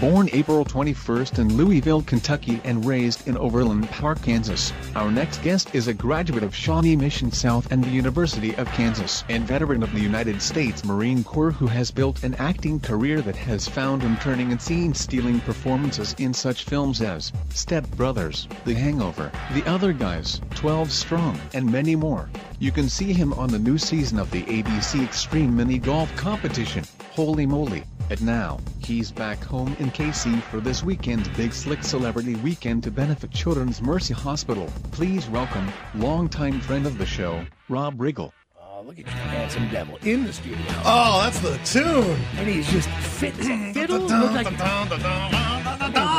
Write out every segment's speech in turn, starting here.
Born April 21st in Louisville, Kentucky and raised in Overland Park, Kansas, our next guest is a graduate of Shawnee Mission South and the University of Kansas and veteran of the United States Marine Corps who has built an acting career that has found him turning and scene-stealing performances in such films as Step Brothers, The Hangover, The Other Guys, 12 Strong, and many more. You can see him on the new season of the ABC Extreme Mini Golf Competition, Holy Moly! And now, he's back home in KC for this weekend's Big Slick Celebrity Weekend to benefit Children's Mercy Hospital. Please welcome, longtime friend of the show, Rob Riggle. Oh, look at you, handsome devil, in the studio. Oh, that's the tune. And he's just fit as a fiddle. Look like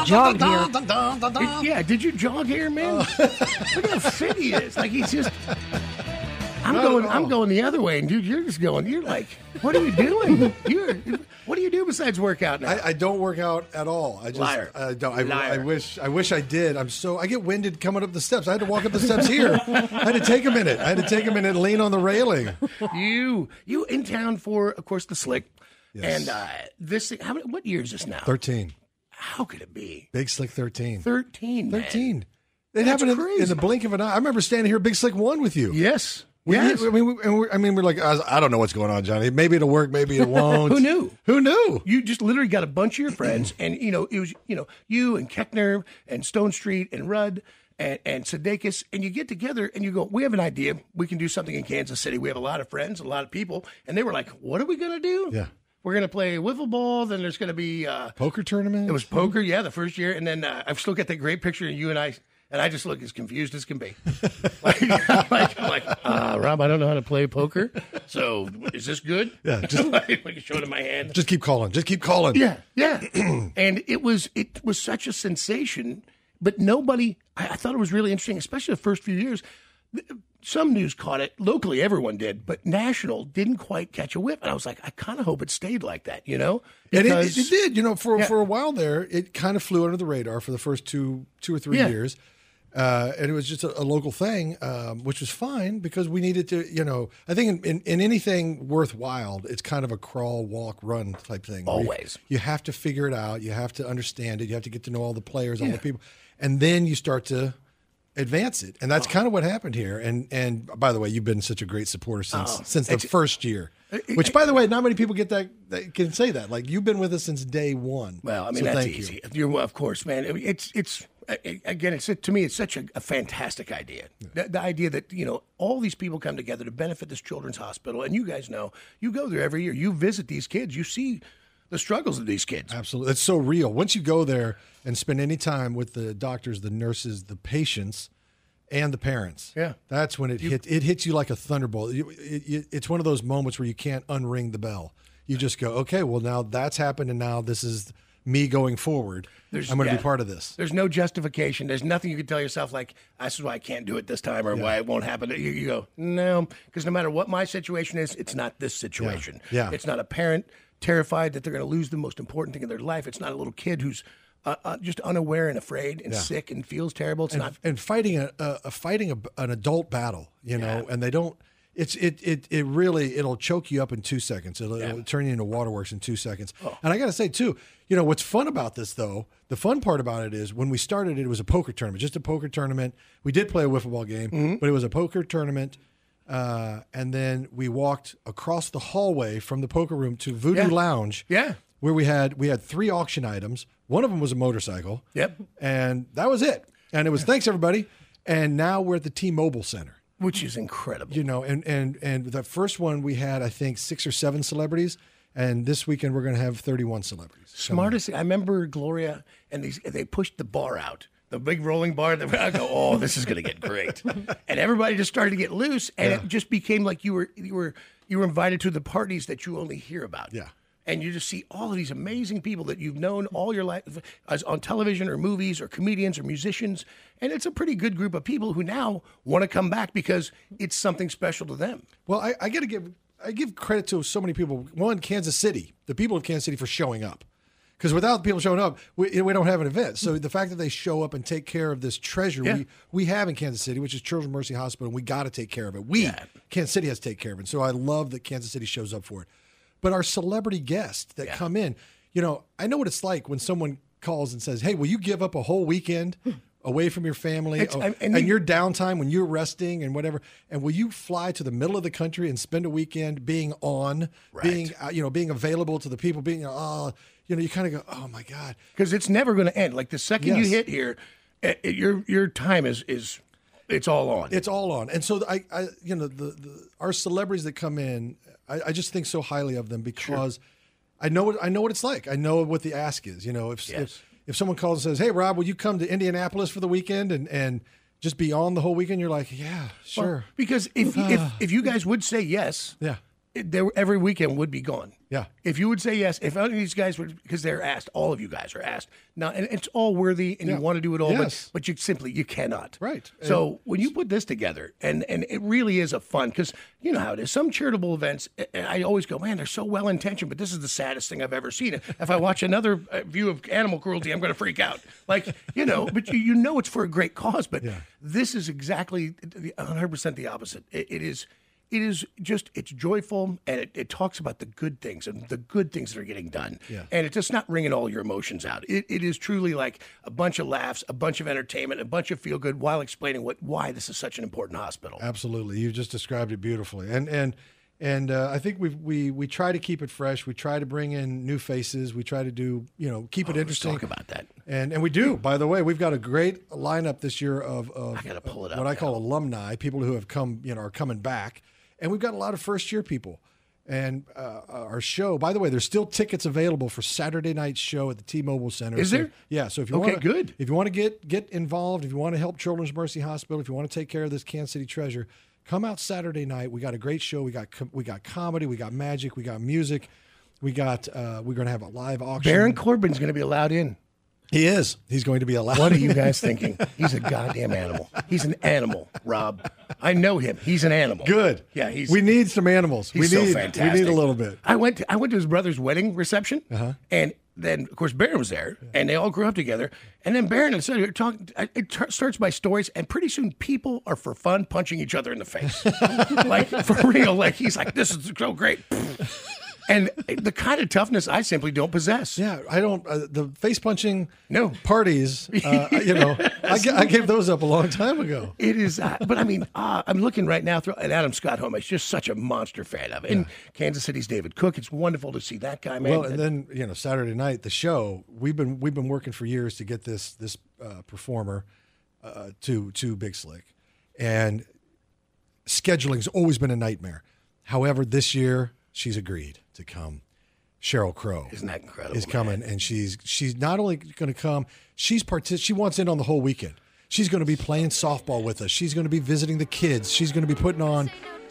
Jogged here. yeah, did you jog here, man? Look how fit he is. Like he's just. I'm going. I'm going the other way, and dude, you're just going. You're like, what are you doing? You're. What do you do besides work out now? I, I don't work out at all. I just Liar. I don't. I, Liar. I wish I wish I did. I'm so I get winded coming up the steps. I had to walk up the steps here. I had to take a minute. I had to take a minute and lean on the railing. you you in town for, of course, the slick. Yes. And uh, this. How many? What year is this now? Thirteen. How could it be? Big Slick thirteen. Thirteen. man. Thirteen. It That's happened in, crazy. in the blink of an eye. I remember standing here, Big Slick one with you. Yes. We- yes. I mean, we, I mean, we're like, I, I don't know what's going on, Johnny. Maybe it'll work. Maybe it won't. Who knew? Who knew? You just literally got a bunch of your friends, and you know it was you know you and Koechner and Stonestreet and Rudd and and Sudeikis, and you get together and you go, we have an idea, we can do something in Kansas City. We have a lot of friends, a lot of people, and they were like, what are we gonna do? Yeah. we're gonna play wiffle ball. Then there's gonna be uh, Poker tournament. it was poker, yeah, the first year, and then uh, I've still got that great picture of you and I. And I just look as confused as can be. like, like, like uh, Rob, I don't know how to play poker. So is this good? Yeah, just- like, like showing in my hand. Just keep calling. Just keep calling. Yeah, yeah. and it was it was such a sensation, but nobody. I, I thought it was really interesting, especially the first few years. Some news caught it locally, everyone did, but national didn't quite catch a whiff. And I was like, I kind of hope it stayed like that, you know? And it, it, it did, you know, for Yeah. for a while there, it kind of flew under the radar for the first two two or three Yeah. years, uh, and it was just a, a local thing, um, which was fine because we needed to, you know, I think in, in, in anything worthwhile, it's kind of a crawl, walk, run type thing. where you- Always. you, have to figure it out, you have to understand it, you have to get to know all the players, all the people, and then you start to advance it, and Oh. that's kind of what happened here. And and by the way, you've been such a great supporter since Oh, since the first year. Which, by the way, not many people get that, that can say that. Like you've been with us since day one. Well, I mean So that's thank you. easy. You're well, of course, man. It's it's again, it's to me, it's such a, a fantastic idea. The, the idea that you know all these people come together to benefit this children's hospital, and you guys know you go there every year. You visit these kids. You see the struggles of these kids. Absolutely, it's so real. Once you go there and spend any time with the doctors, the nurses, the patients, and the parents, Yeah. that's when it hit. It hits you like a thunderbolt. You- it- it- it's one of those moments where you can't unring the bell. You just go, okay, well now that's happened, and now this is me going forward. There's- I'm going to yeah. be part of this. There's no justification. There's nothing you can tell yourself like, "This is why I can't do it this time," or "Why it won't happen." You, you go, "No," because no matter what my situation is, it's not this situation. Yeah. It's not a parent terrified that they're going to lose the most important thing in their life. It's not a little kid who's uh, uh, just unaware and afraid and sick and feels terrible. It's and, not. and fighting a, a, fighting a, an adult battle, you know, and they don't. It's it it it really it'll choke you up in two seconds. It'll, it'll turn you into waterworks in two seconds. Oh. And I got to say too, you know, what's fun about this though, the fun part about it is when we started, it was a poker tournament, just a poker tournament. We did play a wiffle ball game, Mm-hmm. but it was a poker tournament. Uh, and then we walked across the hallway from the poker room to Voodoo Yeah. Lounge. Yeah. Where we had we had three auction items. One of them was a motorcycle. Yep. And that was it. And it was thanks everybody. And now we're at the T-Mobile Center. Which is incredible. You know, and and and the first one we had I think six or seven celebrities, and this weekend we're going to have 31 celebrities. Smartest. I remember Gloria, and they they pushed the bar out, the big rolling bar. That I go, oh, this is going to get great, and everybody just started to get loose, and it just became like you were you were you were invited to the parties that you only hear about. Yeah. And you just see all of these amazing people that you've known all your life as on television or movies or comedians or musicians. And it's a pretty good group of people who now want to come back because it's something special to them. Well, I, I got to give I give credit to so many people. One, Kansas City, the people of Kansas City for showing up, because without people showing up, we, we don't have an event. So the fact that they show up and take care of this treasure Yeah. we we have in Kansas City, which is Children's Mercy Hospital, and we got to take care of it. We Kansas City has to take care of it. So I love that Kansas City shows up for it. But our celebrity guests that come in, you know, I know what it's like when someone calls and says, "Hey, will you give up a whole weekend?" Away from your family, oh, and- and, and your downtime when you're resting and whatever, and will you fly to the middle of the country and spend a weekend being on, being uh, you know, being available to the people, being you know, oh, you know, you kind of go, oh my god, because it's never going to end. Like the second you hit here, eh, eh, your your time is is it's all on. it's all on. And so I, I you know, the, the our celebrities that come in, I, I just think so highly of them because I know what I know what it's like. I know what the ask is. You know, if Yes. if, if someone calls and says, "Hey, Rob, will you come to Indianapolis for the weekend and and just be on the whole weekend?" You're like, "Yeah, sure, because if if if you guys would say yes, yeah, there every weekend would be gone. yeah." If you would say yes, if any of these guys would, because they're asked, all of you guys are asked now, and it's all worthy, and Yeah. you want to do it all, Yes. but but you simply you cannot. Right. So when you put this together, and and it really is a fun because you know how it is. Some charitable events, I always go, man, they're so well intentioned, but this is the saddest thing I've ever seen. If I watch another uh, view of animal cruelty, I'm going to freak out. Like you know, but you, you know it's for a great cause. But this is exactly 100 percent the opposite. It, it is it is just it's joyful and it, it talks about the good things and the good things that are getting done Yeah. and it's just not wringing all your emotions out it, it is truly like a bunch of laughs a bunch of entertainment a bunch of feel good while explaining what why this is such an important hospital Absolutely, you just described it beautifully, and and and uh, I think we we we try to keep it fresh. We try to bring in new faces. We try to do you know keep it Let's interesting. talk about that And and we do. By the way, we've got a great lineup this year of, of I gotta pull it what up I call alumni, people who have come, you know, are coming back, and we've got a lot of first year people. And uh, our show, by the way, there's still tickets available for Saturday night's show at the T-Mobile Center. Is So- there? Yeah. So if you Okay, want, good. If you want to get get involved, if you want to help Children's Mercy Hospital, if you want to take care of this Kansas City treasure, come out Saturday night. We got a great show. We got we got comedy. We got magic. We got music. We got uh, we're going to have a live auction. baron corbin's going to be allowed in He is. He's going to be allowed. what are you guys thinking he's a goddamn animal he's an animal rob i know him he's an animal Good. yeah he's we need some animals. He's we so need fantastic. we need a little bit. I went to, I went to his brother's wedding reception, Uh-huh. and then of course Baron was there, and they all grew up together. And then Baron and Sonny talk. It t- starts by stories, and pretty soon people are for fun punching each other in the face, like for real. Like he's like, "This is so great," and the kind of toughness I simply don't possess. Yeah, I don't. Uh, the face punching No. parties. Uh, you know, I, I gave those up a long time ago. It is, uh, but I mean, uh, I'm looking right now through, and Adam Scott Home. is just such a monster fan of it. And Kansas City's David Cook. It's wonderful to see that guy, man. Well, and then you know Saturday night the show. We've been we've been working for years to get this this uh, performer uh, to to Big Slick, and scheduling's always been a nightmare. However, this year she's agreed to come. Sheryl Crow Isn't that incredible? is man? coming, and she's she's not only going to come, she's partic- She wants in on the whole weekend. She's going to be playing softball with us. She's going to be visiting the kids. She's going to be putting on.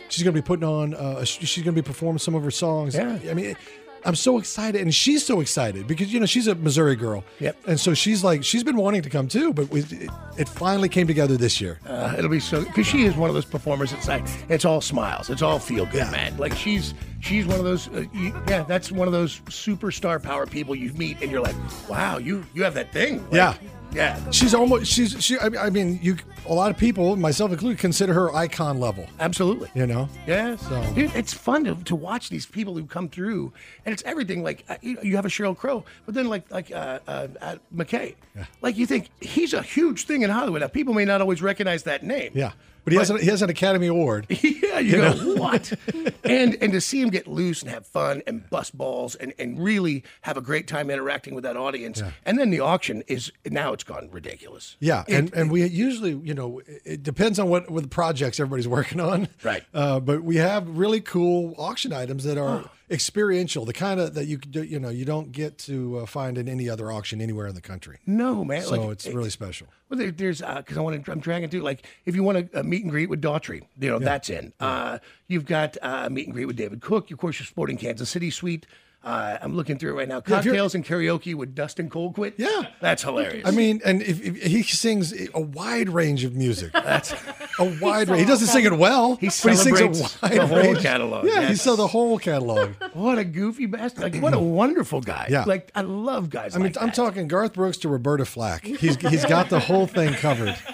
She's going to be putting on. Uh, she's going to be performing some of her songs. Yeah. I mean, I'm so excited, and she's so excited because you know she's a Missouri girl. Yep. And so she's like she's been wanting to come too, but we, it, it finally came together this year. Uh, it'll be so because she is one of those performers. It's like it's all smiles. It's all feel good, man. Like she's she's one of those. Uh, you, yeah, that's one of those superstar power people you meet, and you're like, wow, you you have that thing. Like, Yeah. yeah, She's almost she's she. I mean- I mean, you a lot of people, myself included, consider her icon level. absolutely. You know. Yeah, So- dude, it's fun to, to watch these people who come through, and it's everything. Like uh, you, you have a Sheryl Crow, but then like like uh, uh, uh, McKay, like you think he's a huge thing in Hollywood. Now people may not always recognize that name. Yeah. But he has an, he has an Academy Award. yeah, you, go what? and and to see him get loose and have fun and bust balls and, and really have a great time interacting with that audience. And then the auction is now it's gone ridiculous. Yeah, and, and we usually, you know, it depends on what, what the projects everybody's working on. Right. Uh, but we have really cool auction items that are experiential, the kind of that you could do, you know, you don't get to uh, find in any other auction anywhere in the country. No man, So like, it's really special. Well, there, there's because I want to. I'm dragging through. Like, if you want to a meet and greet with Daughtry, you know that's in. Uh, you've got uh, a meet and greet with David Cook. Of course, your Sporting Kansas City suite. Uh, I'm looking through it right now. Cocktails and karaoke with Dustin Colquitt. Yeah. that's hilarious. I mean, and if, if he sings a wide range of music, that's a wide range. He doesn't sing it well, He but he sings a wide the whole range. catalog, Yeah, he yes. saw the whole catalog. what a goofy bastard! Like, what a wonderful guy. Yeah. like I love guys. I mean, like I'm that. talking Garth Brooks to Roberta Flack. He's he's got the whole thing covered.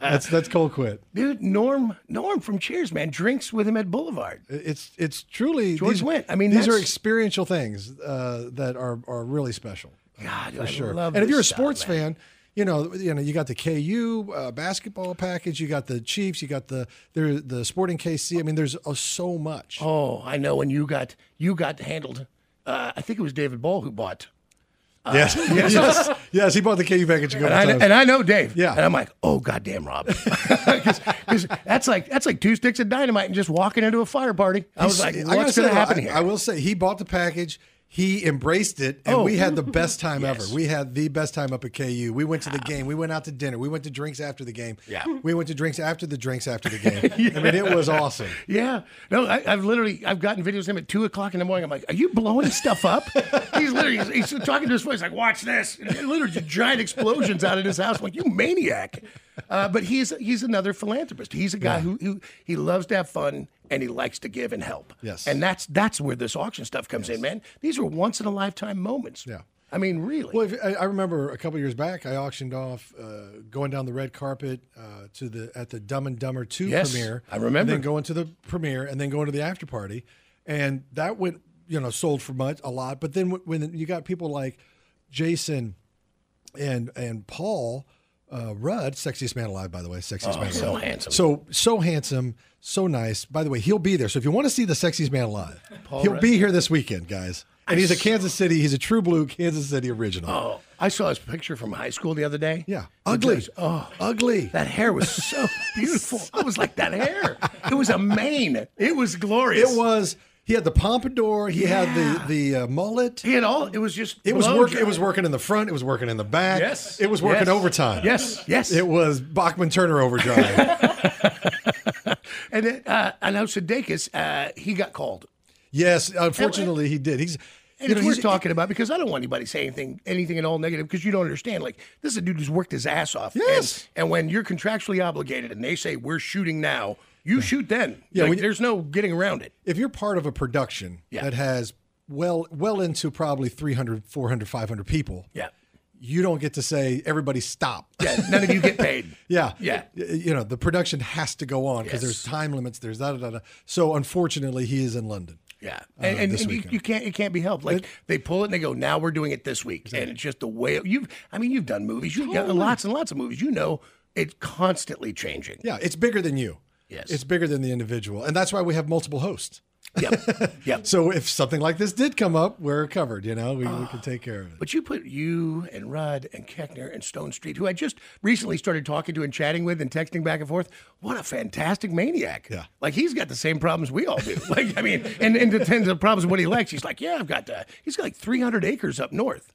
That's that's Colquitt. dude. Norm, Norm from Cheers, man, drinks with him at Boulevard. It's it's truly George these, Wendt. I mean, these are experiential things uh, that are are really special. God, for I sure. and if you're a sports fan, you know you know you got the KU uh, basketball package, you got the Chiefs, you got the there the Sporting KC. I mean, there's uh, so much. Oh, I know. And you got you got handled. Uh, I think it was David Ball who bought. Uh, yes, yes, yes. He bought the KU package a couple And I, times. and I know Dave. Yeah. And I'm like, oh goddamn, Rob, because that's like that's like two sticks of dynamite and just walking into a fire party. I was like, He's- gotta what's going to happen I, here? I will say he bought the package. He embraced it, and Oh. we had the best time Yes. ever. We had the best time up at KU. We went to the game. We went out to dinner. We went to drinks after the game. Yeah. We went to drinks after the drinks after the game. I mean, it was awesome. Yeah, no, I, I've literally I've gotten videos of him at two o'clock in the morning. I'm like, are you blowing stuff up? he's literally he's, he's talking to his voice like, watch this, and literally giant explosions out of his house. I'm like, you maniac! Uh, but he's he's another philanthropist. He's a guy who, who he loves to have fun and he likes to give and help. Yes. and that's that's where this auction stuff comes in, man. These are once in a lifetime moments. Yeah. I mean, really. Well, if, I, I remember a couple years back, I auctioned off uh, going down the red carpet uh, to the at the Dumb and Dumber Two Yes, premiere. I remember. And then going to the premiere and then going to the after party, and that went you know sold for much a lot. But then when you got people like Jason and and Paul uh, Rudd, sexiest man alive, by the way, sexiest man Oh, so alive. handsome. so so handsome, so nice. By the way, he'll be there. So if you want to see the sexiest man alive, he'll Rudd? be here this weekend, guys. And he's a Kansas City. He's a true blue Kansas City original. oh, I saw his picture from high school the other day. Yeah, ugly. was- oh, ugly. That hair was so beautiful. I was like, that hair. It was a mane. It was glorious. It was. He had the pompadour. He had the the uh, mullet. He had all. It was just. It was blow work. It was working in the front. It was working in the back. Yes. It was working Yes. overtime. Yes. Yes. It was Bachman Turner overdrive. and then, uh, I know Sudeikis. Uh, he got called. yes. Unfortunately, he did. He's. And You know, he's talking about because I don't want anybody saying anything, anything at all negative because you don't understand. Like this is a dude who's worked his ass off. Yes. And, and when you're contractually obligated and they say we're shooting now, you shoot then. Yeah, Like, you- there's no getting around it. if you're part of a production Yeah. that has well well into probably 300 400 500 people Yeah. you don't get to say everybody stop Yeah. None of you get paid. yeah Yeah. You know the production has to go on because Yes. there's time limits there's da, da, da, so unfortunately he is in london Yeah, uh, and, and, and you, you can't it can't be helped. Like they pull it and they go, now we're doing it this week, and it's just the way you've. I mean, you've done movies, you've done lots and lots of movies. You know, it's constantly changing. yeah it's bigger than you Yes. it's bigger than the individual and that's why we have multiple hosts Yep, yep. so if something like this did come up we're covered you know we, we can take care of it But you put you and Rudd and Koechner and Stonestreet, who I just recently started talking to and chatting with and texting back and forth. What a fantastic maniac! Yeah. like he's got the same problems we all do. Like I mean, and and the tens of problems of what he likes. He's like, yeah, I've got uh, he's got like 300 acres up north.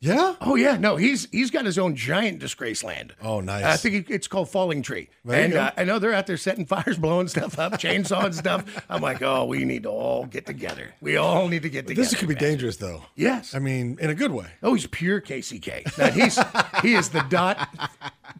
Yeah Oh yeah, no, he's he's got his own giant disgrace land. Oh, nice. I think it's called Falling Tree, There and uh, I know they're out there setting fires, blowing stuff up, chainsawing stuff. I'm like, oh, we need to all get together. We all need to get together. this could be man. dangerous though Yes. i mean in a good way Oh, he's pure KCK. Now, he's he is the dot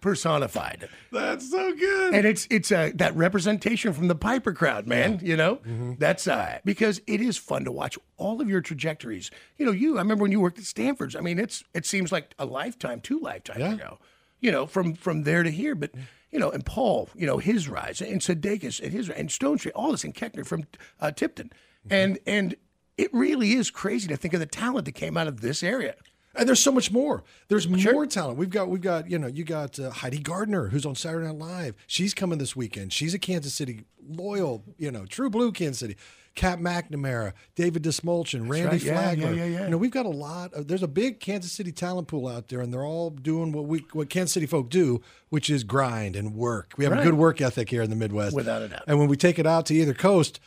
personified, that's so good and it's it's uh, that representation from the Piper crowd, man. You know, Mm-hmm. that's uh, because it is fun to watch all of your trajectories. You know, you I remember when you worked at Stanford's. I mean, it's it seems like a lifetime, two lifetimes Yeah. ago. You know, from from there to here, but. You know, and Paul, you know, his rise, and Sudeikis and his and Stonestreet, all this, and Koechner from uh, Tipton, Mm-hmm. and and it really is crazy to think of the talent that came out of this area. And there's so much more. There's more talent. We've got we've got you know you got uh, Heidi Gardner who's on Saturday Night Live. She's coming this weekend. She's a Kansas City loyal, you know, true blue Kansas City. Cat McNamara, David Dastmalchian, Randy right. Flagler. yeah, yeah, yeah. You know, we've got a lot. Of, there's a big Kansas City talent pool out there, and they're all doing what we what Kansas City folk do, which is grind and work. We have a good work ethic here in the Midwest, Without a doubt. And when we take it out to either coast,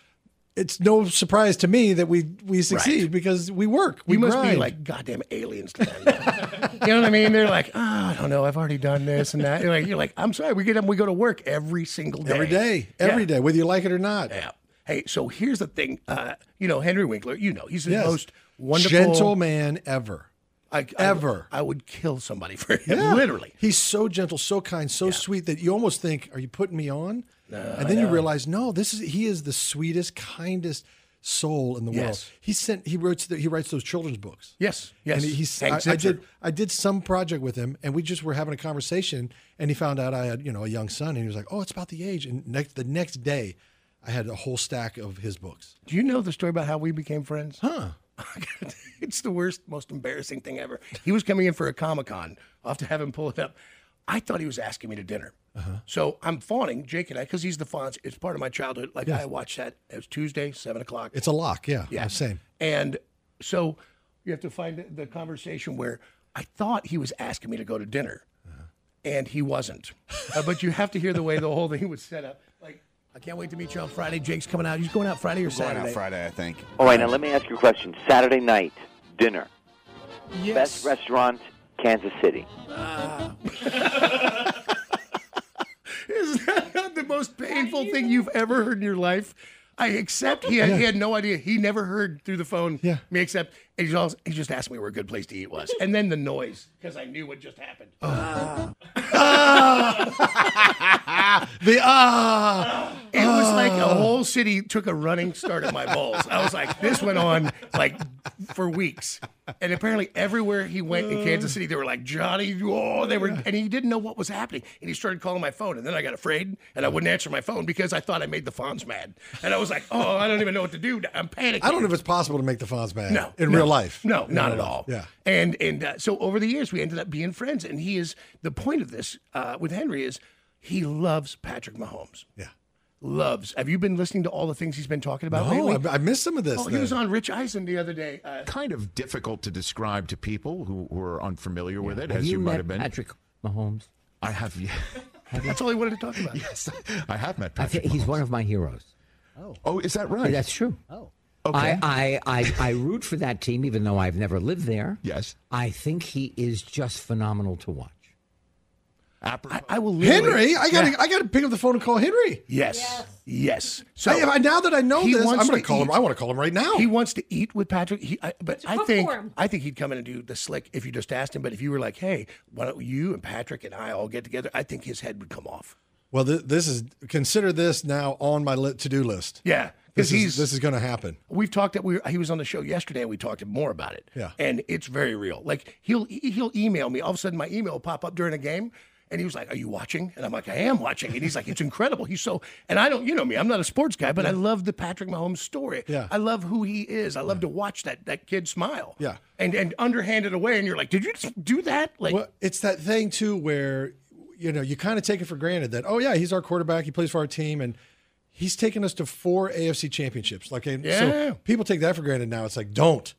it's no surprise to me that we we succeed because we work. We We must grind. be like goddamn aliens to them. you know what I mean? They're like, oh, I don't know. I've already done this and that. You're like, you're like, I'm sorry. We get up. We go to work every single day. every day, every day, Yeah. whether you like it or not. Yeah. Hey, so here's the thing. Uh, you know, Henry Winkler. You know, he's the Yes. most wonderful gentle man ever. I, I- ever. I, would kill somebody for him. Yeah. Literally. He's so gentle, so kind, so sweet that you almost think, "Are you putting me on?" and then you realize, no, this is he is the sweetest, kindest soul in the world. He sent he the, he writes those children's books. Yes. Yes. And he, he's, I, I did I did some project with him, and we just were having a conversation, and he found out I had you know a young son, and he was like, "Oh, it's about the age." And next the next day, I had a whole stack of his books. Do you know the story about how we became friends? Huh? it's the worst, most embarrassing thing ever. He was coming in for a Comic Con. I'll have to have him pull it up. I thought he was asking me to dinner. Uh-huh. So I'm fawning, Jake and I, because he's the Fonz. It's part of my childhood. Like I watched that. It was Tuesday, seven o'clock. It's a lock. Yeah. Yeah. Same. And so you have to find the- the conversation where I thought he was asking me to go to dinner, Uh-huh. and he wasn't. Uh, but you have to hear the way the whole thing was set up. Like, I can't wait to meet you on Friday. Jake's coming out. He's going out Friday or Going Saturday. out Friday, I think. All right, now let me ask you a question. Saturday night dinner, Yes. best restaurant, Kansas City. Ah. Is that not the most painful thing you've ever heard in your life? I accept he had, he had no idea. He never heard through the phone Yeah. me except and he just, he just asked me where a good place to eat was. And then the noise, because I knew what just happened. The ah. It was like a whole city took a running start at my balls. I was like, this went on like for weeks. And apparently everywhere he went in Kansas City, they were like, Johnny, oh, they were, and he didn't know what was happening. And he started calling my phone. And then I got afraid and I wouldn't answer my phone because I thought I made the Fonz mad. And I was like, oh, I don't even know what to do. I'm panicking. I don't know if it's possible to make the Fonz mad. No, in no, real life. No, In not real at life. all. Yeah. And and uh, so over the years we ended up being friends. And he is the point of this uh, with Henry is he loves Patrick Mahomes. Yeah. Loves. Have you been listening to all the things he's been talking about Oh, lately? I, I missed some of this. oh, he was on Rich Eisen the other day. Uh, Kind of difficult to describe to people who, who are unfamiliar with it, Have as you, you might have been. Patrick Mahomes? I have. yeah. that's all he wanted to talk about. yes, I have met I Patrick. think he's Mahomes. one of my heroes. Oh, Oh, is that right? That's true. Okay. I, I, I, I root for that team, even though I've never lived there. yes. I think he is just phenomenal to watch. Apropos- I, I will. Henry. I got to Yeah. I got to pick up the phone and call Henry. Yes. Yes. So I, I- now that I know he this, I'm going to to call him. I want to call him right now. He wants to eat with Patrick. He, I, but I think. I think he'd come in and do the slick if you just asked him. But if you were like, "Hey, why don't you and Patrick and I all get together?" I think his head would come off. well, th- this is consider this now on my li- to do list. Yeah, This because is he's this is going to happen. we've talked that we he was on the show yesterday and we talked more about it. Yeah. and it's very real. Like he'll he'll email me. All of a sudden, my email will pop up during a game. And he was like, "Are you watching?" And I'm like, "I am watching." And he's like, "It's incredible." He's so, and I don't, you know me, I'm not a sports guy, but I love the Patrick Mahomes story. Yeah. I love who he is. I love to watch that that kid smile. Yeah. and and underhand it away, and you're like, "Did you just do that?" Like, Well, it's that thing too where you know you kind of take it for granted that oh yeah he's our quarterback he plays for our team and he's taken us to four AFC championships like Yeah. so people take that for granted now it's like don't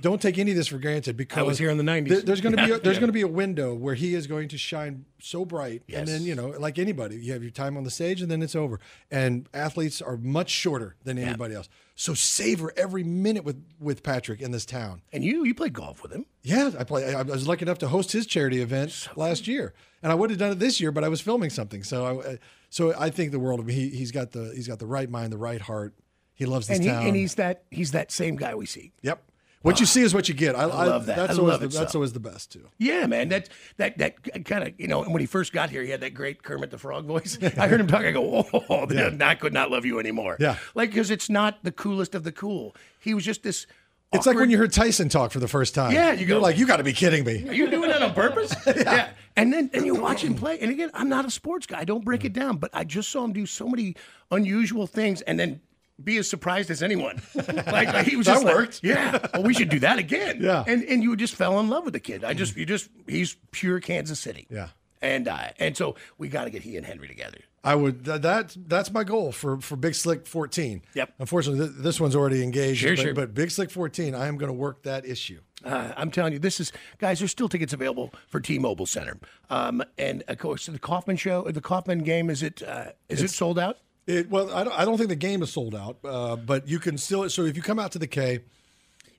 don't take any of this for granted because I was here in the 90s. there- there's going to be a, there's Yeah. going to be a window where he is going to shine so bright yes. and then you know like anybody you have your time on the stage and then it's over and athletes are much shorter than anybody else so savor every minute with with Patrick in this town and you you played golf with him. yeah, I play. I was lucky enough to host his charity event last year, and I would have done it this year, but I was filming something. So, I, uh, so I think the world of him. He, he's got the he's got the right mind, the right heart. He loves this And, he, town. and he's that he's that same guy we see. yep. What you see is what you get. I, I love that. That's I always love the, that's so. always the best too. Yeah, man. That that that kind of you know. When he first got here, he had that great Kermit the Frog voice. I heard him talk. I go, "Oh, I could not love you anymore." Yeah. like because it's not the coolest of the cool. He was just this. It's like when you heard Tyson talk for the first time. Yeah, you go- You're like, you got to be kidding me. Are you doing that on purpose? yeah. And then and you watch him play. And again, I'm not a sports guy. I don't break it down, but I just saw him do so many unusual things. And then be as surprised as anyone. like, like he was That just like, worked. yeah. Well, we should do that again. Yeah. And and you just fell in love with the kid. I just you just he's pure Kansas City. Yeah. And uh, and so we got to get he and Henry together. I would that that's my goal for for Big Slick 14. Yep. Unfortunately, th- this one's already engaged. Sure, but, sure. but Big Slick 14, I am going to work that issue. Uh, I'm telling you, this is guys. There's still tickets available for T-Mobile Center. Um, and of course, the Kauffman show, the Kauffman game, is it uh, is it sold out? It, well, I don't, I don't think the game is sold out, uh, but you can still. So if you come out to the K,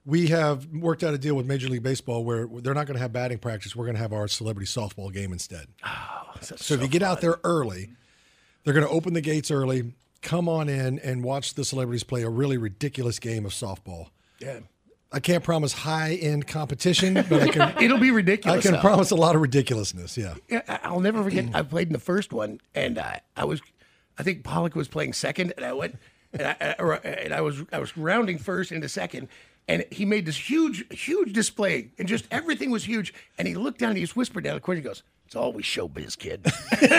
we have worked out a deal with Major League Baseball where they're not going to have batting practice. We're going to have our celebrity softball game instead. Oh, so if you get out there early, they're going to open the gates early. Come on in and watch the celebrities play a really ridiculous game of softball. Yeah. I can't promise high end competition, but I can. It'll be ridiculous. I can though. promise a lot of ridiculousness. Yeah. I- I'll never forget. I played in the first one, and uh, I was, I think Pollak was playing second, and I went, and I, uh, I- uh, and I was, I was rounding first into second, and he made this huge, huge display, and just everything was huge. And he looked down, and he just whispered down the corner. He goes, "It's always showbiz, kid." and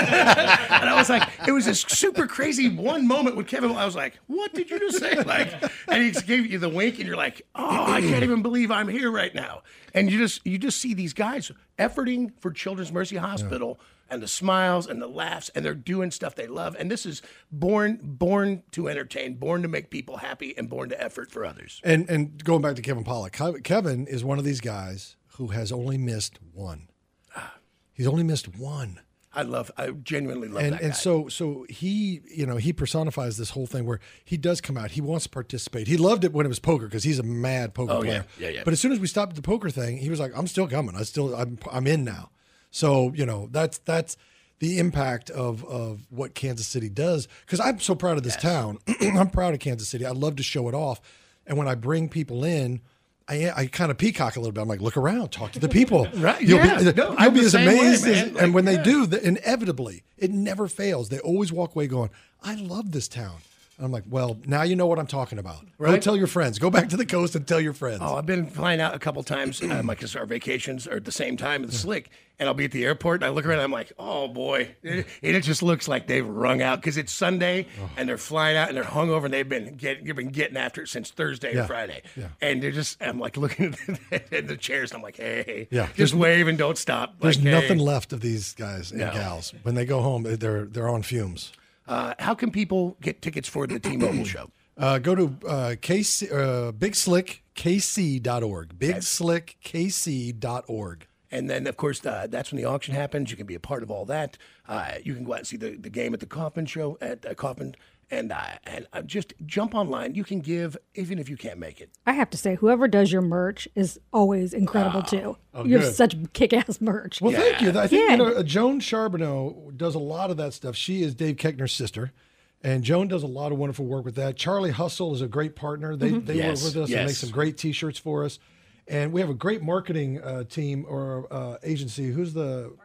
I was like, it was this super crazy one moment with Kevin. I was like, "What did you just say?" Like, and he gave you the wink, and you're like, "Oh, I can't even believe I'm here right now." And you just, you just see these guys efforting for Children's Mercy Hospital and the smiles and the laughs and they're doing stuff they love and this is born born to entertain born to make people happy and born to effort for others And and going back to Kevin Pollak, Kevin is one of these guys who has only missed one. Ah. He's only missed one. i love i genuinely love and that and guy. so so he you know he personifies this whole thing where he does come out he wants to participate he loved it when it was poker because he's a mad poker Oh, yeah. player Yeah, yeah. but as soon as we stopped the poker thing he was like i'm still coming i still i'm, I'm in now so you know that's that's the impact of of what kansas city does because i'm so proud of this town i'm proud of kansas city i love to show it off and when i bring people in I, I kind of peacock a little bit. I'm like, look around, talk to the people. Right, You'll yeah. be, No, you'll be as same way, amazed as, man. and Like, when they do, the, inevitably, it never fails. They always walk away going, I love this town. And I'm like, well, now you know what I'm talking about. Go Right. tell your friends. Go back to the coast and tell your friends. Oh, I've been flying out a couple times. Um, because our vacations are at the same time as the Slick, and I'll be at the airport and I look around. and I'm like, oh boy, it, it just looks like they've rung out because it's Sunday and they're flying out and they're hungover and they've been getting they've been getting after it since Thursday Yeah. or Friday. Yeah. And they're just I'm like looking at the, at the chairs and I'm like, hey, Yeah. just There's- wave and don't stop. There's Like, hey. nothing left of these guys and No. gals. When they go home, they're they're on fumes. Uh, how can people get tickets for the T-Mobile show? Uh, go to uh, KC, uh, bigslickkc.org. Bigslickkc.org. And then, of course, uh, that's when the auction happens. You can be a part of all that. Uh, you can go out and see the, the game at the Kauffman show at uh, Kauffman. And, uh, and uh, just jump online. You can give even if you can't make it. I have to say, whoever does your merch is always incredible too. Oh, you have good. such kick-ass merch. Well, thank you. I think Yeah. you know Joan Charbonneau does a lot of that stuff. She is Dave Koechner's sister, and Joan does a lot of wonderful work with that. Charlie Hustle is a great partner. They they Yes, work with us and make some great T-shirts for us, and we have a great marketing uh, team or uh, agency. Who's the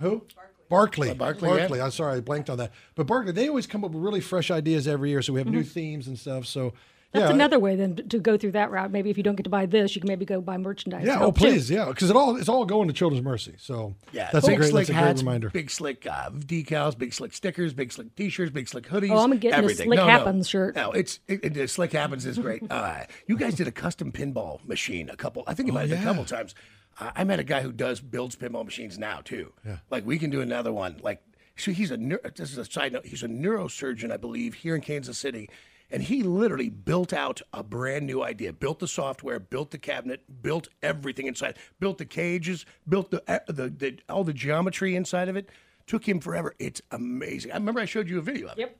who? Barkley. Barkley, yeah. I'm sorry, I blanked on that. But Barkley, they always come up with really fresh ideas every year. So we have new Mm-hmm. themes and stuff. So That's yeah, another way then to go through that route. Maybe if you don't get to buy this, you can maybe go buy merchandise. Yeah. Oh, help, too. please. Yeah, because it all it's all going to Children's Mercy. So Yeah, that's a great slick that's a great hats, reminder. big slick uh, decals, big slick stickers, big slick T-shirts, big slick hoodies. Oh, I'm getting a. Slick no, no. Happens shirt. No, it's it, it, it- slick happens is great. uh, you guys did a custom pinball machine a couple. I think it might have been a Oh, couple times. I met a guy who does builds pinball machines now too. Yeah. Like we can do another one. Like so he's a neur- this is a side note. He's a neurosurgeon, I believe, here in Kansas City. And he literally built out a brand new idea, built the software, built the cabinet, built everything inside, built the cages, built the, the, the all the geometry inside of it. Took him forever. It's amazing. I remember I showed you a video of it. Yep.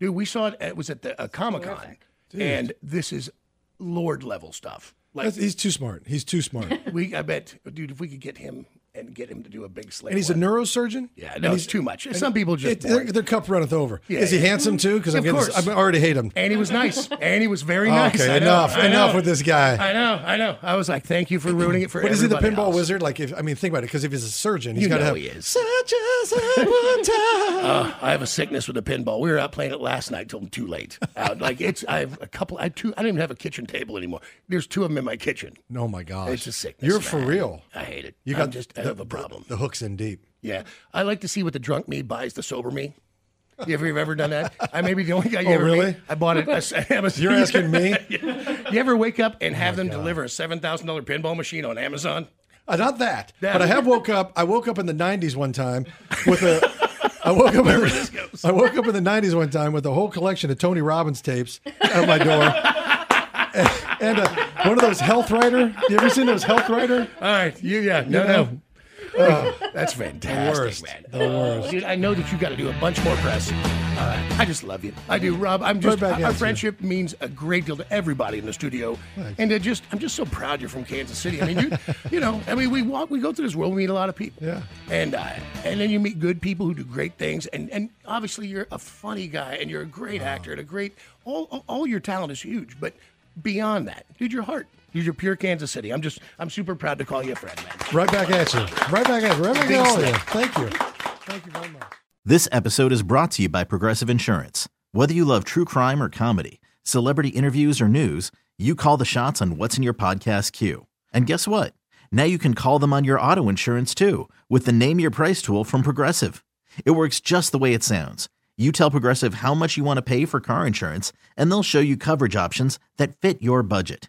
Dude, we saw it. It was at the uh, Comic Con, and this is Lord level stuff. Like That's- he's too smart. He's too smart. we, I bet, dude, if we could get him and get him to do a big slate, And he's a neurosurgeon. Yeah, And no, he's too much. Some people just It, their, their cup runneth over. Yeah, is he yeah. handsome too? Because I'm getting, course. I already hate him. and he was nice, and he was very nice. Okay, I know, enough, know. enough with this guy. I know, I know. I was like, thank you for ruining it for But is he the pinball else. wizard? Like, if I mean, think about it. Because if he's a surgeon, he's You got to know have. he is. Such as at one time. Uh, I have a sickness with a pinball. We were out playing it last night till too late. Out, like it's, I have a couple. I two. I don't even have a kitchen table anymore. There's two of them in my kitchen. oh my gosh, It's a sickness. You're for real. I hate it. You I'm got just The, have a problem. The, the hooks in deep. yeah, I like to see what the drunk me buys the sober me. You ever, you ever done that? I may be the only guy you Oh, ever really? meet. I bought it. You're asking me? you ever wake up and have them deliver a seven thousand dollar pinball machine on Amazon? Uh, not that, That- but I have woke up. I woke up in the '90s one time with a. I woke up. In this the, goes. I woke up in the '90s one time with a whole collection of Tony Robbins tapes at my door, and, and uh, one of those Health Rider. You ever seen those Health Rider? All right, you yeah, no, You know? no. Oh, that's fantastic, worst. man. The worst. Dude, I know that you got to do a bunch more press. Uh, I just love you. I do, Rob. I'm just Right back our at you. friendship means a great deal to everybody in the studio, and it just I'm just so proud you're from Kansas City. I mean, you, you know, I mean, we walk, we go through this world, we meet a lot of people, Yeah. and uh, and then you meet good people who do great things, and and obviously you're a funny guy, and you're a great actor, and a great all all- all your talent is huge, but beyond that, dude, your heart. Dude, you're pure Kansas City. I'm just, I'm super proud to call you a friend, man. Right back at you. Right back at you. Right back at all you. Thank you. Thank you very much. This episode is brought to you by Progressive Insurance. Whether you love true crime or comedy, celebrity interviews or news, you call the shots on what's in your podcast queue. And guess what? Now you can call them on your auto insurance too with the Name Your Price tool from Progressive. It works just the way it sounds. You tell Progressive how much you want to pay for car insurance, and they'll show you coverage options that fit your budget.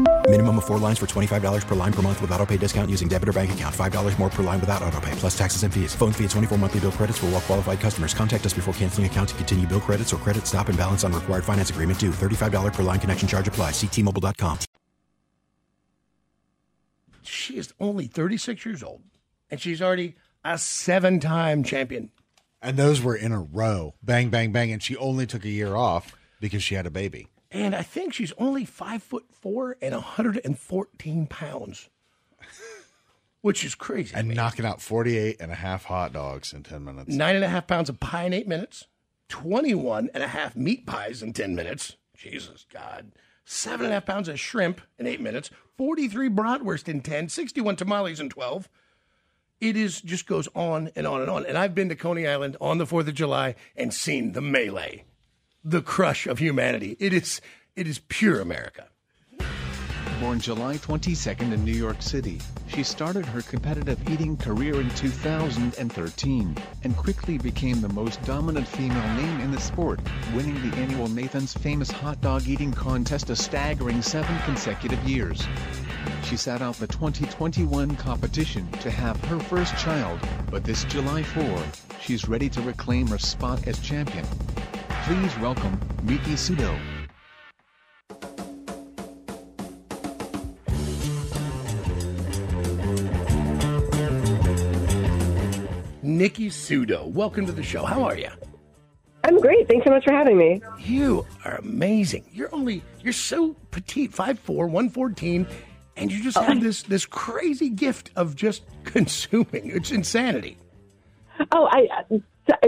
Minimum of four lines for $25 per line per month with auto pay discount using debit or bank account. $5 more per line without auto pay, plus taxes and fees. Phone fee at 24 monthly bill credits for all well qualified customers. Contact us before canceling account to continue bill credits or credit stop and balance on required finance agreement due. $35 per line connection charge applies. Ctmobile.com. She is only 36 years old, and she's already a seven-time champion. And those were in a row. Bang, bang, bang. And she only took a year off because she had a baby. And I think she's only five foot four and 114 pounds, which is crazy. And knocking out 48 and a half hot dogs in 10 minutes. Nine and a half pounds of pie in eight minutes, 21 and a half meat pies in 10 minutes. Jesus, God. Seven and a half pounds of shrimp in eight minutes, 43 bratwurst in 10, 61 tamales in 12. It is just goes on and on and on. And I've been to Coney Island on the 4th of July and seen the melee, the crush of humanity. It is, it is pure America. Born July 22nd in New York City, she started her competitive eating career in 2013 and quickly became the most dominant female name in the sport, winning the annual Nathan's Famous Hot Dog Eating Contest a staggering seven consecutive years. She sat out the 2021 competition to have her first child, but this July 4, she's ready to reclaim her spot as champion. Please welcome Miki Sudo. Miki Sudo, welcome to the show. How are you? I'm great. Thanks so much for having me. You are amazing. You're only you're so petite, 5'4", 114, and you just oh. have this this crazy gift of just consuming. It's insanity. Oh, I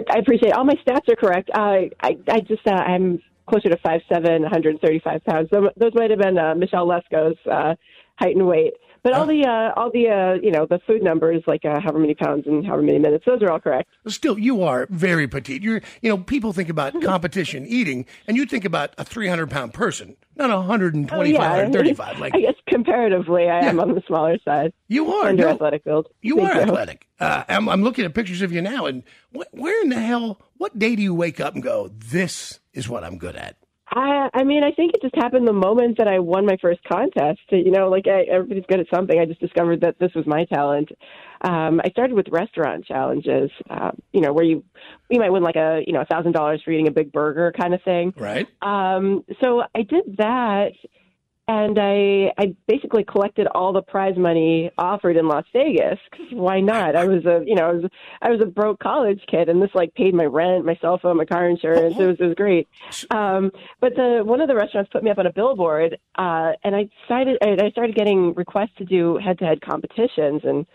I appreciate it. all my stats are correct. I I, I just uh, I'm closer to five seven, 135 pounds. Those, those might have been uh, Michelle Lesco's uh, height and weight. But all the uh, all the uh, you know the food numbers like uh, however many pounds and however many minutes those are all correct. Still, you are very petite. You're you know people think about competition eating, and you think about a 300 pound person, not a 125 Oh, yeah. 135. Like I guess comparatively, I am on the smaller side. You are under no. athletic build. You Thank are athletic. Uh, I'm, I'm looking at pictures of you now, and wh- where in the hell? What day do you wake up and go, "This is what I'm good at"? I, I mean, I think it just happened the moment that I won my first contest. You know, like I, everybody's good at something. I just discovered that this was my talent. Um, I started with restaurant challenges. Uh, you know, where you you might win like a you know a thousand dollars for eating a big burger kind of thing. Right. Um, so I did that, and I I basically collected all the prize money offered in Las Vegas. 'cause why not? I was a you know I was I was a broke college kid, and this like paid my rent, my cell phone, my car insurance. It was it was great. Um, but the one of the restaurants put me up on a billboard, uh, and I decided I started getting requests to do head to head competitions, and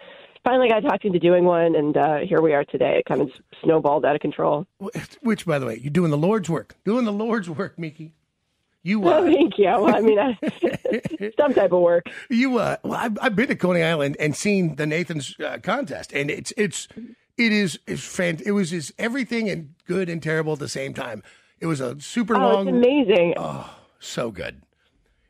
finally I got talked into doing one, and uh, here we are today. It kind of snowballed out of control. Which, by the way, you're doing the Lord's work. Doing the Lord's work, Miki. You Well, uh, thank you. Well, I mean, I, some type of work. You, uh, well, I've, I've been to Coney Island and seen the Nathan's uh, contest, and it's it's it is it's fan. It was just everything and good and terrible at the same time. It was a super Oh, long. amazing. Oh, so good.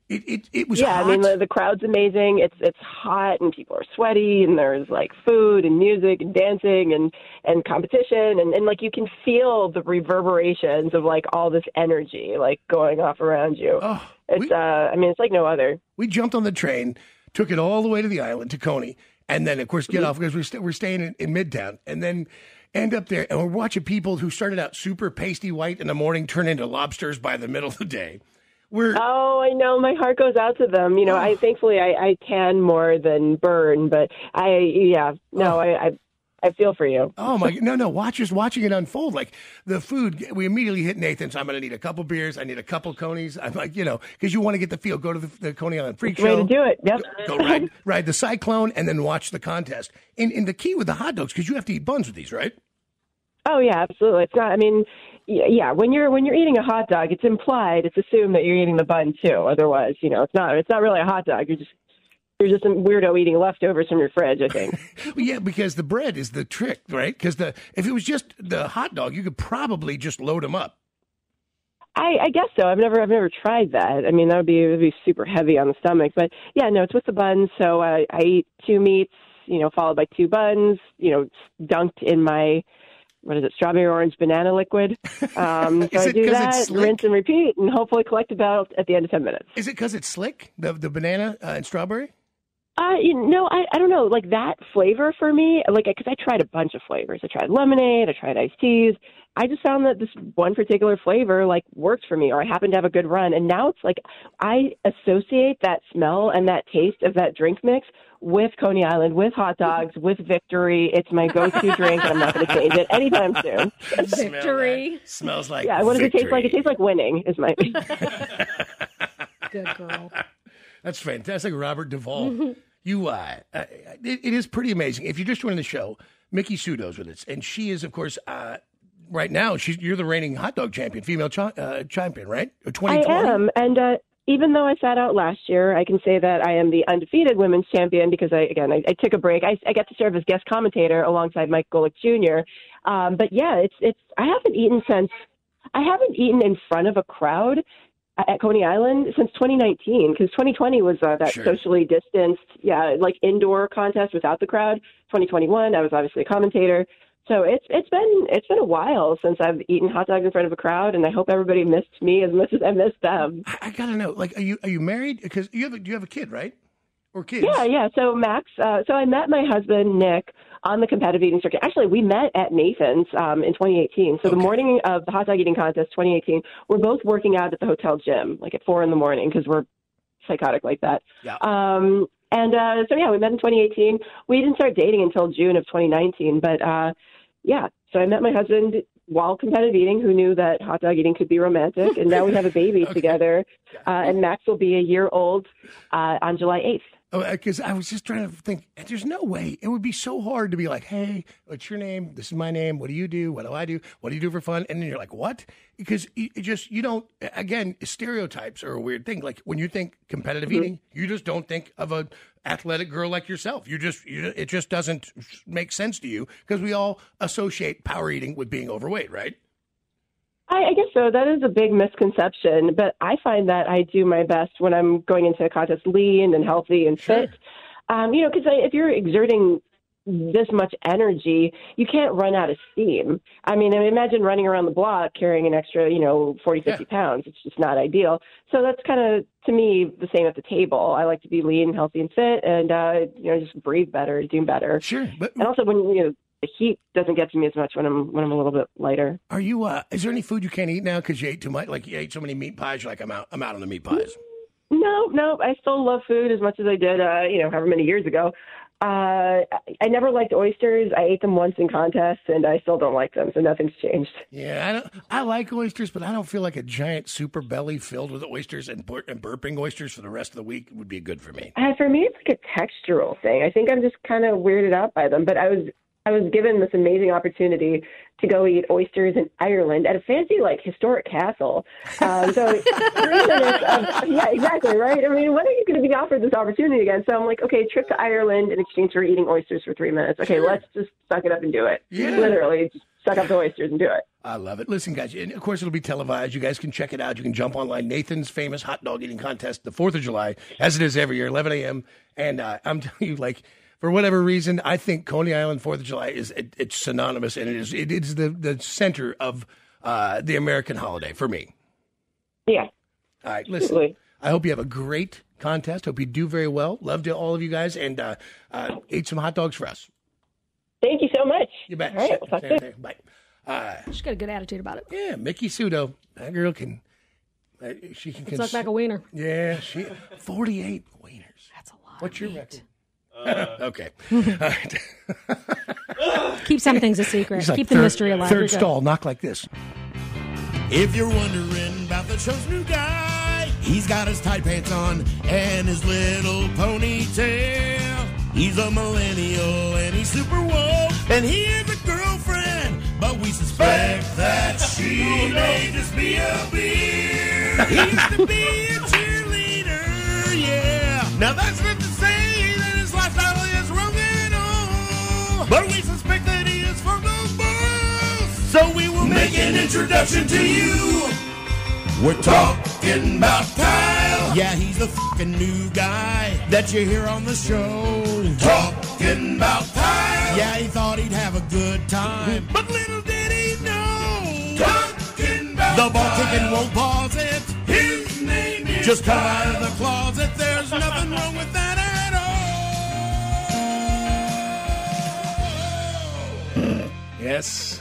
It it it was yeah, hot. I mean the, the crowd's amazing. It's it's hot and people are sweaty and there's like food and music and dancing and and competition and and like you can feel the reverberations of like all this energy like going off around you. Oh, it's uh I mean it's like no other. we jumped on the train, took it all the way to the island to Coney, and then of course Mm-hmm. get off because we're st- we're staying in, in Midtown, and then end up there and we're watching people who started out super pasty white in the morning turn into lobsters by the middle of the day. We're Oh, I know. My heart goes out to them. You know, I oh. thankfully I, I tan more than burn, but I yeah no oh. I, I I feel for you. Oh my no no watch just watching it unfold like the food we immediately hit Nathan's I'm gonna need a couple beers I need a couple conies I'm like you know because you want to get the feel go to the, the Coney Island Freak Way Show to do it. Yep. go ride ride the Cyclone and then watch the contest and, and the key with the hot dogs because you have to eat buns with these right Oh yeah, absolutely. It's not. I mean, yeah. When you're when you're eating a hot dog, it's implied. It's assumed that you're eating the bun too. Otherwise, you know, it's not. It's not really a hot dog. You're just you're just some weirdo eating leftovers from your fridge. I think. Well, yeah because the bread is the trick right because the if it was just the hot dog you could probably just load them up I, I guess so. I've never I've never tried that. I mean, that would be would be super heavy on the stomach. But yeah, no, it's with the buns. So uh, I eat two meats, you know, followed by two buns, you know, dunked in my what is it, strawberry orange banana liquid. Um, so I do that, rinse and repeat, and hopefully collect about at the end of ten minutes. is it because it's slick the the banana uh, and strawberry Uh, you know, I, I don't know, like that flavor for me, like, because I tried a bunch of flavors. I tried lemonade, I tried iced teas. I just found that this one particular flavor, like, worked for me, or I happened to have a good run. And now it's like I associate that smell and that taste of that drink mix with Coney Island, with hot dogs, with victory. It's my go to drink, and I'm not going to change it anytime soon. Victory. smells like yeah, what does it taste like? It tastes like winning, is my. Good girl. That's fantastic, Robert Duvall. You, uh, uh, it, it is pretty amazing. If you're just joining the show, Miki Sudo's with us, and she is, of course, uh, right now. She's you're the reigning hot dog champion, female cha- uh, champion, right? I am, and uh, even though I sat out last year, I can say that I am the undefeated women's champion because I again I, I took a break. I, I get to serve as guest commentator alongside Mike Golic Jr. Um, but yeah, it's it's I haven't eaten since I haven't eaten in front of a crowd at Coney Island since 2019 because 2020 was uh, that Sure. socially distanced, yeah, like indoor contest without the crowd. 2021, I was obviously a commentator. So it's it's been it's been a while since I've eaten hot dogs in front of a crowd, and I hope everybody missed me as much as I missed them. I, I gotta know, like, are you are you married? Because you have a, you have a kid, right? Or kids? Yeah, yeah. So Max, uh, so I met my husband Nick on the competitive eating circuit. Actually, we met at Nathan's um, in 2018. So the morning of the hot dog eating contest 2018, we're both working out at the hotel gym, like at four in the morning, because we're psychotic like that. Yeah. Um, and uh, so yeah, we met in 2018. We didn't start dating until June of 2019, but uh, yeah. So I met my husband while competitive eating, who knew that hot dog eating could be romantic, and now we have a baby together. Uh, and Max will be a year old uh, on July 8th. Because I was just trying to think. There's no way it would be so hard to be like, "Hey, what's your name? This is my name. What do you do? What do I do? What do you do for fun?" And then you're like, "What?" Because it just you don't. Again, stereotypes are a weird thing. Like when you think competitive Mm-hmm. eating, you just don't think of a athletic girl like yourself. You just you, it just doesn't make sense to you because we all associate power eating with being overweight, right? I, I guess so. That is a big misconception, but I find that I do my best when I'm going into a contest lean and healthy and fit. Um, you know, because if you're exerting this much energy, you can't run out of steam. I mean, I mean, imagine running around the block carrying an extra, you know, 40, 50 pounds. It's just not ideal. So that's kind of, to me, the same at the table. I like to be lean, healthy, and fit and, uh, you know, just breathe better, do better. Sure. But and also when, you know, the heat doesn't get to me as much when I'm when I'm a little bit lighter. Are you? Uh, is there any food you can't eat now because you ate too much? Like you ate so many meat pies. You're like, I'm out. I'm out on the meat pies. No, no, I still love food as much as I did, uh, you know, however many years ago. Uh, I- never liked oysters. I ate them once in contests, and I still don't like them. So nothing's changed. Yeah, I don't. I like oysters, but I don't feel like a giant super belly filled with oysters and, bur- and burping oysters for the rest of the week would be good for me. Uh, for me, it's like a textural thing. I think I'm just kind of weirded out by them. But I was I was given this amazing opportunity to go eat oysters in Ireland at a fancy like historic castle. Um, so of, yeah, exactly right. I mean, when are you going to be offered this opportunity again? So I'm like, okay, trip to Ireland in exchange for eating oysters for three minutes. Okay, let's just suck it up and do it. Yeah. Literally, just suck up the oysters and do it. I love it. Listen, guys, and of course it'll be televised. You guys can check it out. You can jump online. Nathan's famous hot dog eating contest, the Fourth of July, as it is every year, 11 a.m. And uh, I'm telling you, like for whatever reason, I think Coney Island Fourth of July is it, it's synonymous, and it is it is the the center of uh, the American holiday for me. Yeah. All right, listen. Absolutely. I hope you have a great contest. Hope you do very well. Love to all of you guys, and uh, uh, eat some hot dogs for us. Thank you so much. You bet. All right, we'll talk Say- soon. say- Bye. Uh, She's got a good attitude about it. yeah, Miki Sudo. That girl can. Uh, she can. It's like back a wiener. Yeah, she. Forty-eight wieners. That's a lot. What's your record? Uh, okay. Keep some things a secret. Like Keep the third- mystery alive. Third stall, knock like this. If you're wondering about the show's new guy, he's got his tight pants on and his little ponytail. He's a millennial and he's super woke, and he has a girlfriend, but we suspect that she may just be a beer. He used to be a introduction to you. We're talking about Kyle. Yeah, he's the fucking new guy that you hear on the show. Talking about Kyle. Yeah, he thought he'd have a good time. But little did he know. Talking about The ball kicking won't pause it. His name is Just come out of the closet. There's nothing wrong with that at all. Yes.